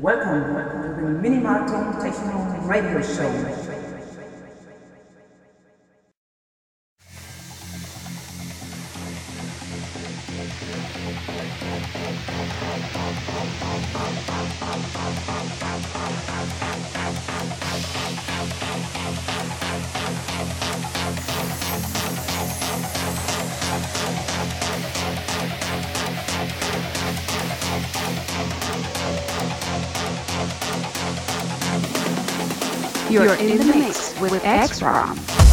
Welcome, to the Minimal Techno Radio Show. You're in the mix with X-RAUM.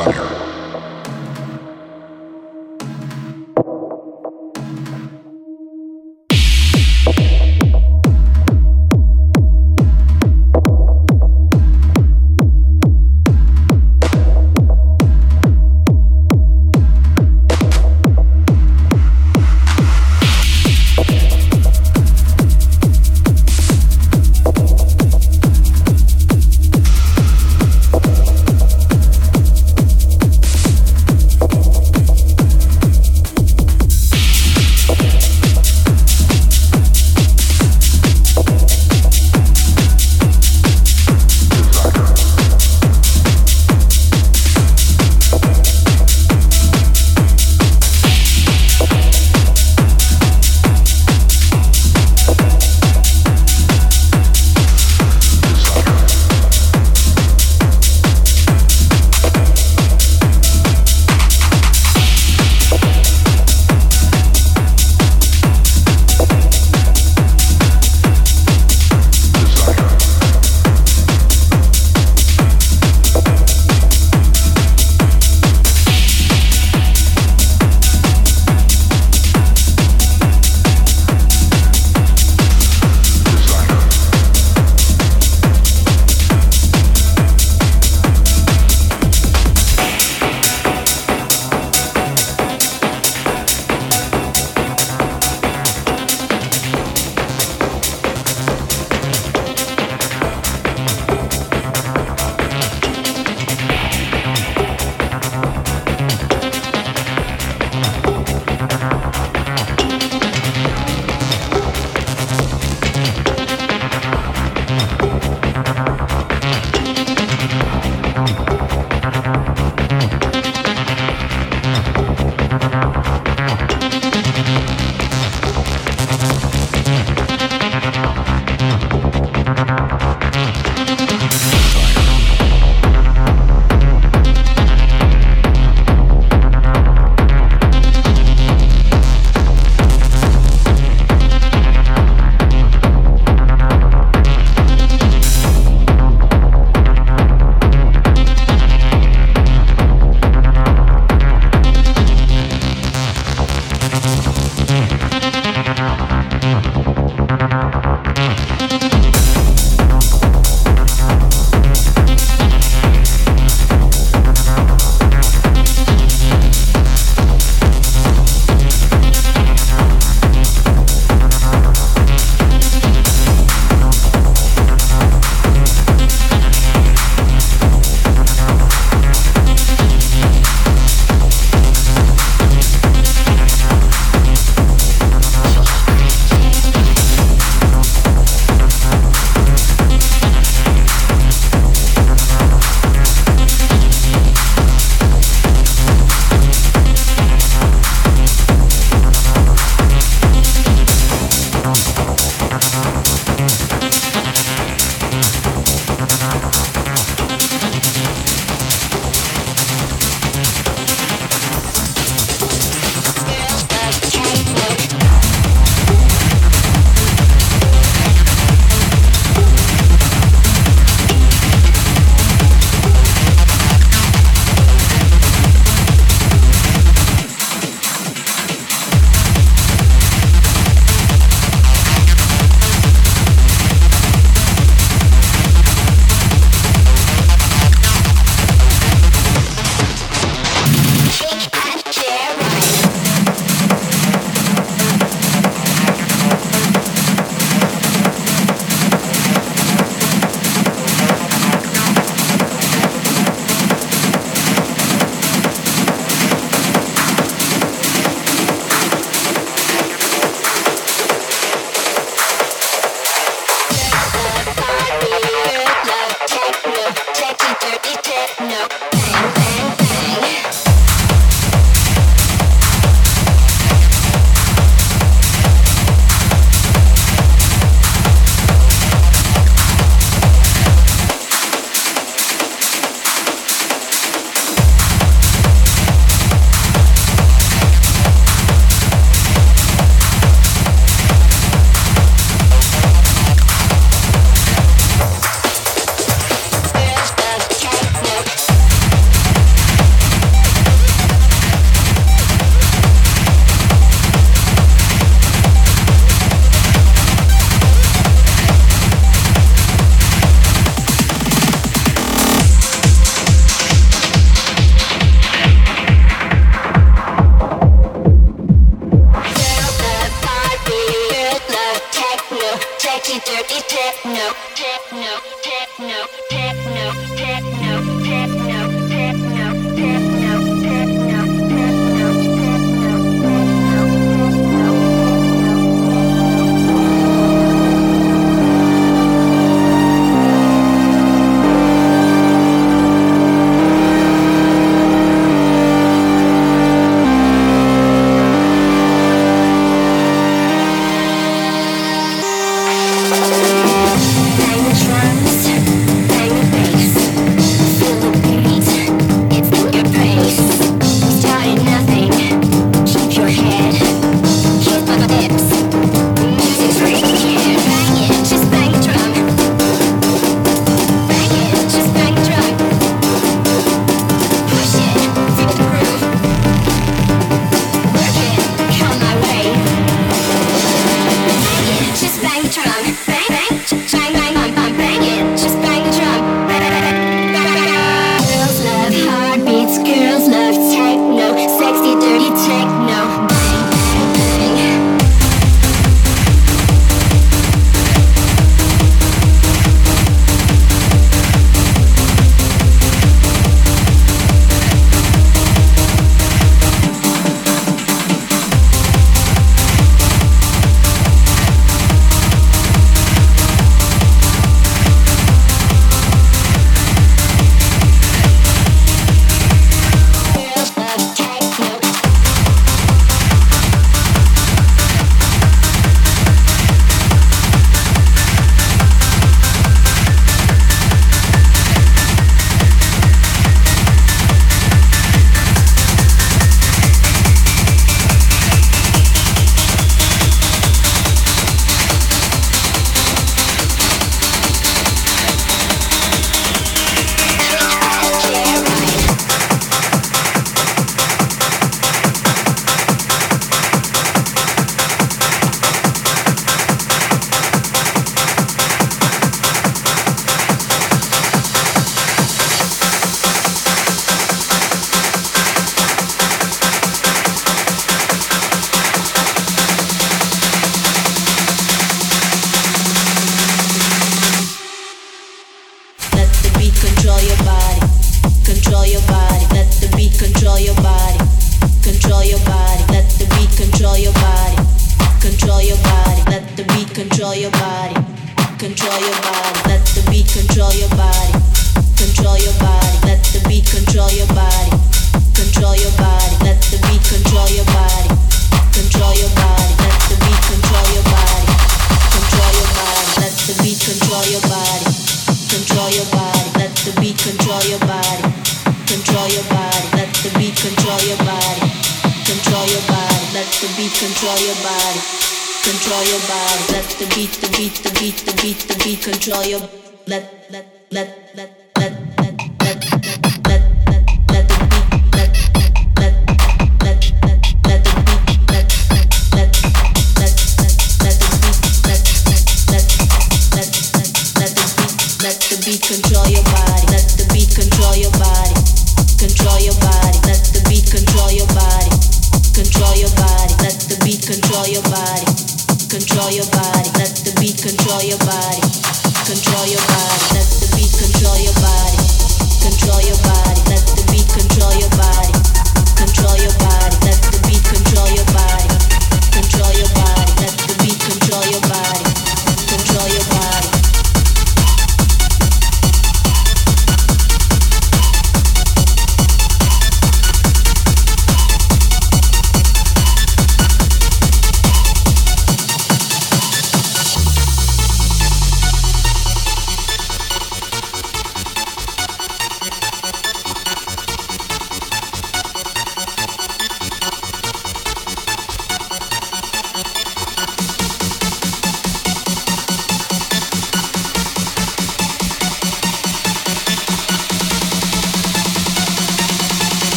Desire. techno, techno.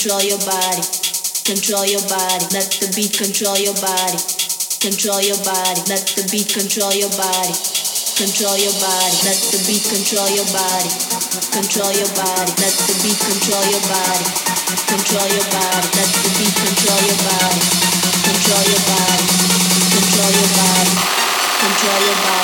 control your body, control your body, let the beat control your body, control your body, let the beat control your body, control your body, let the beat control your body, control your body, let the beat control your body, control your body, let the beat control your body, control your body, control your body, control your body.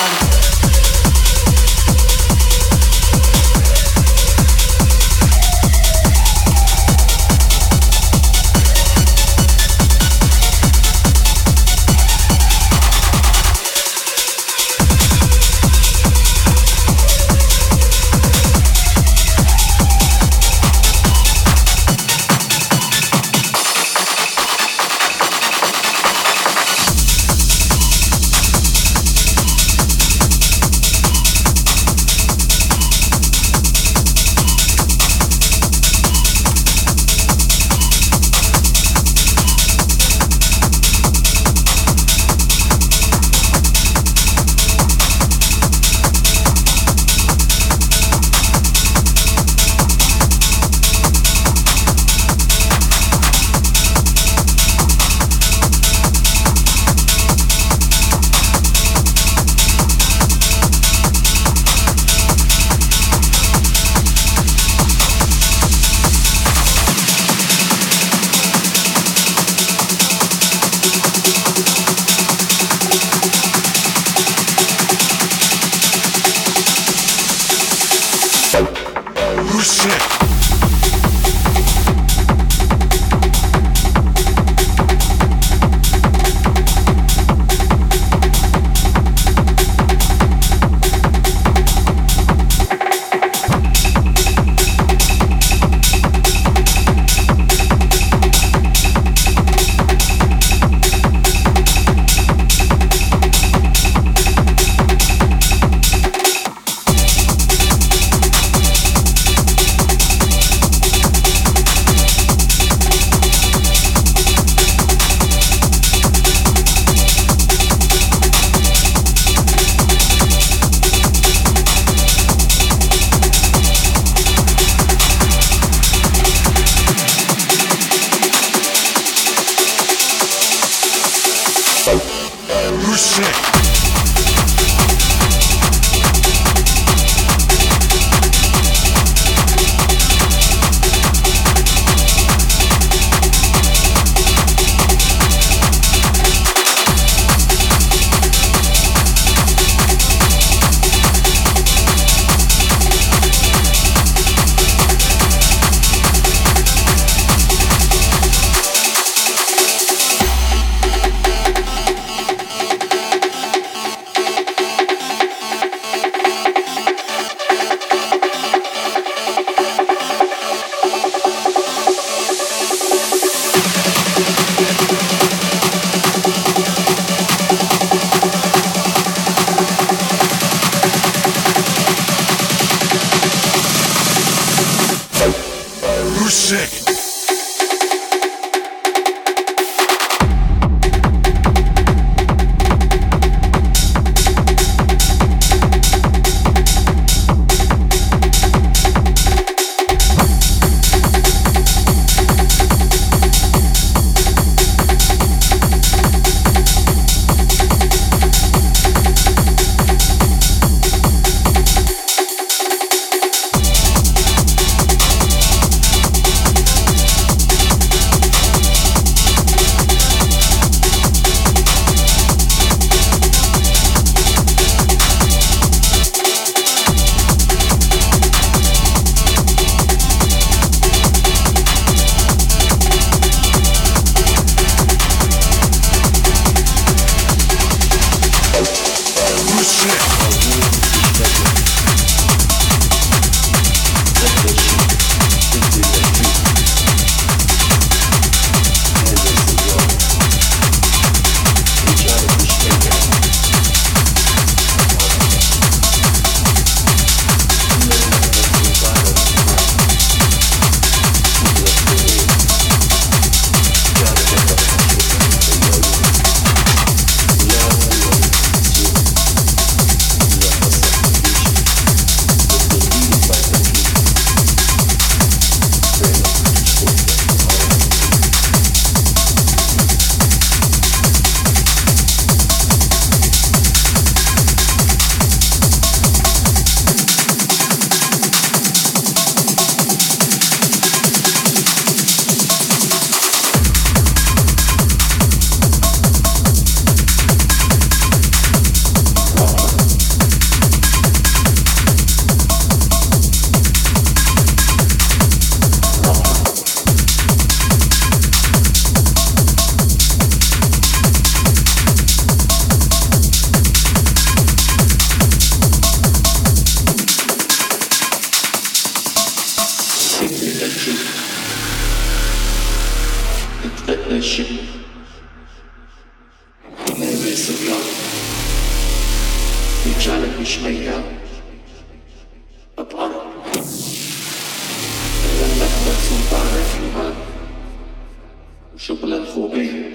الخوبين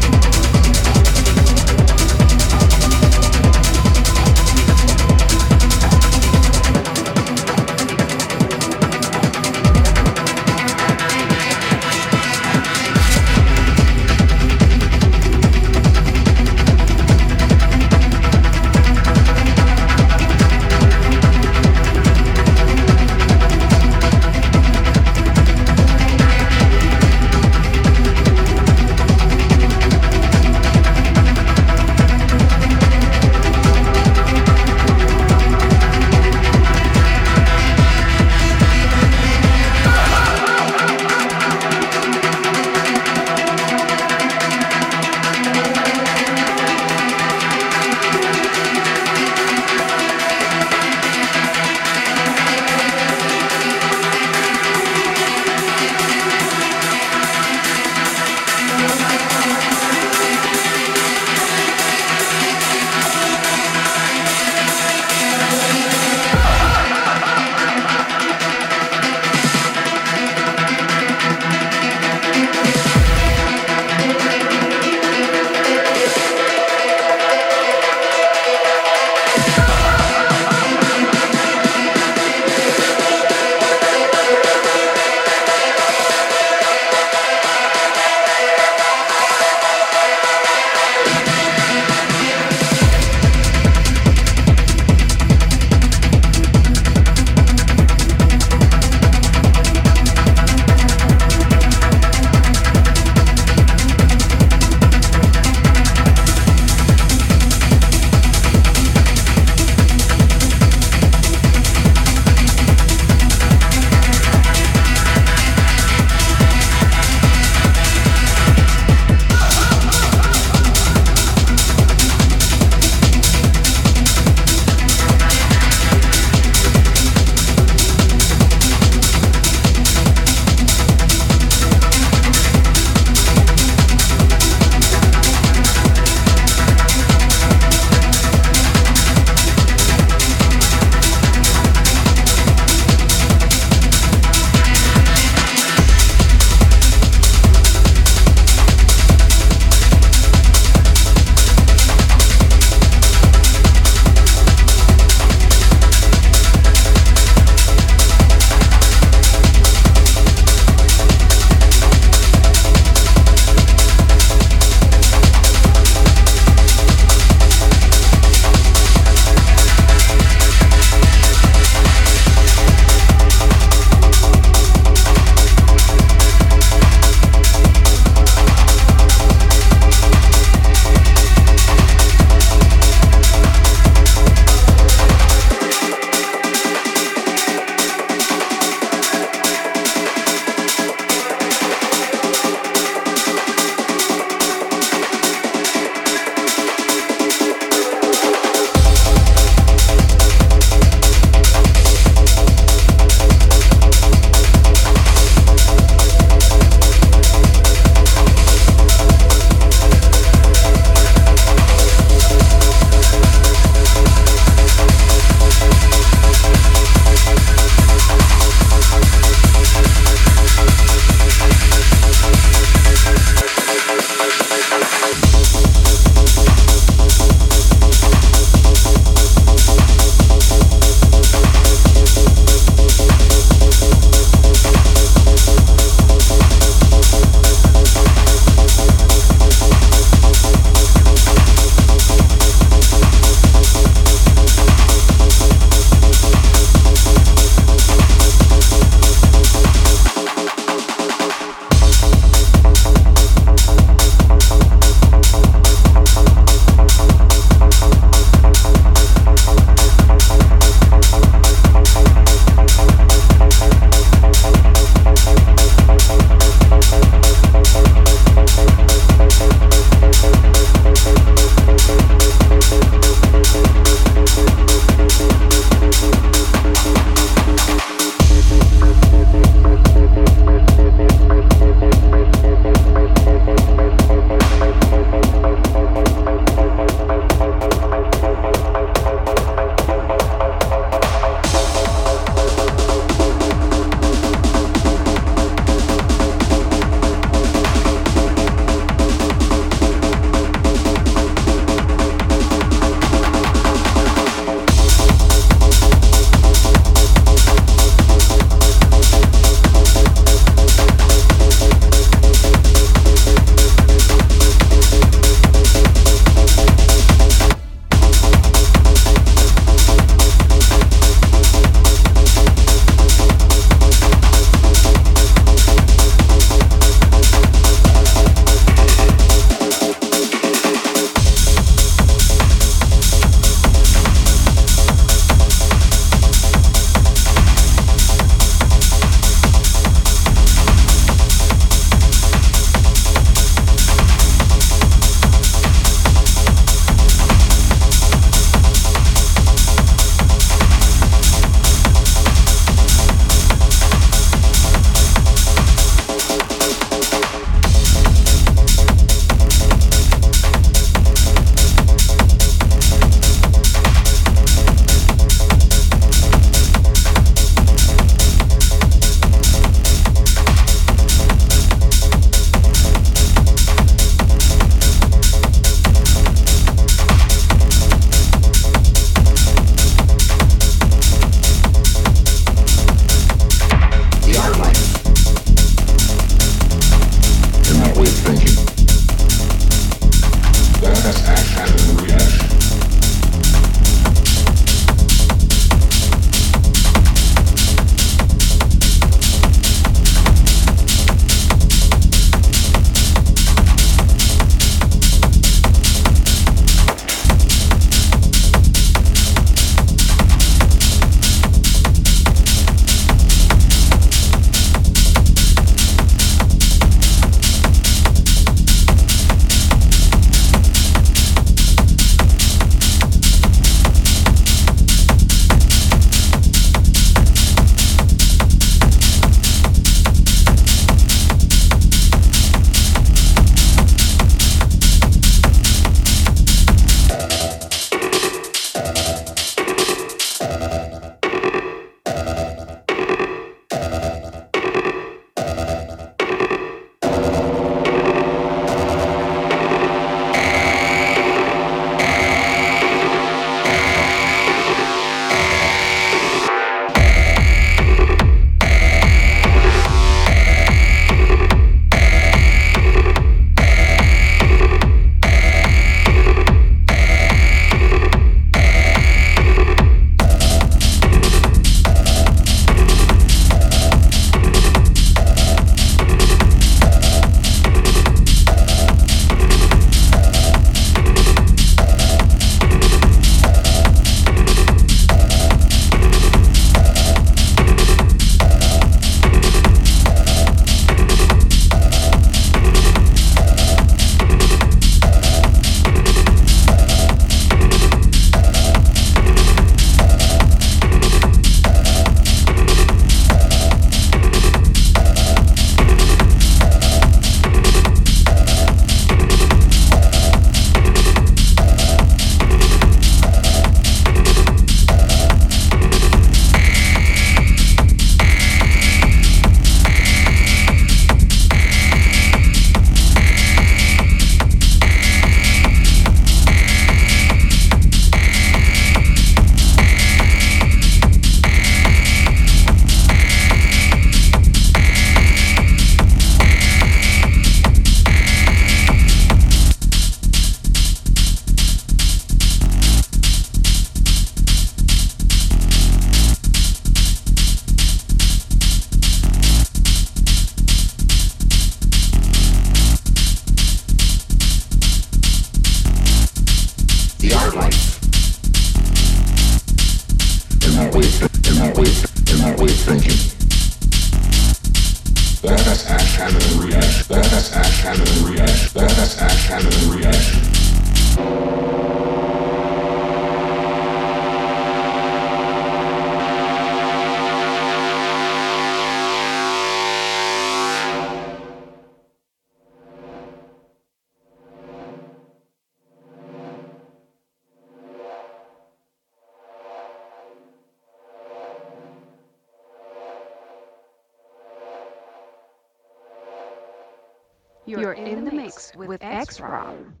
with X-RAUM.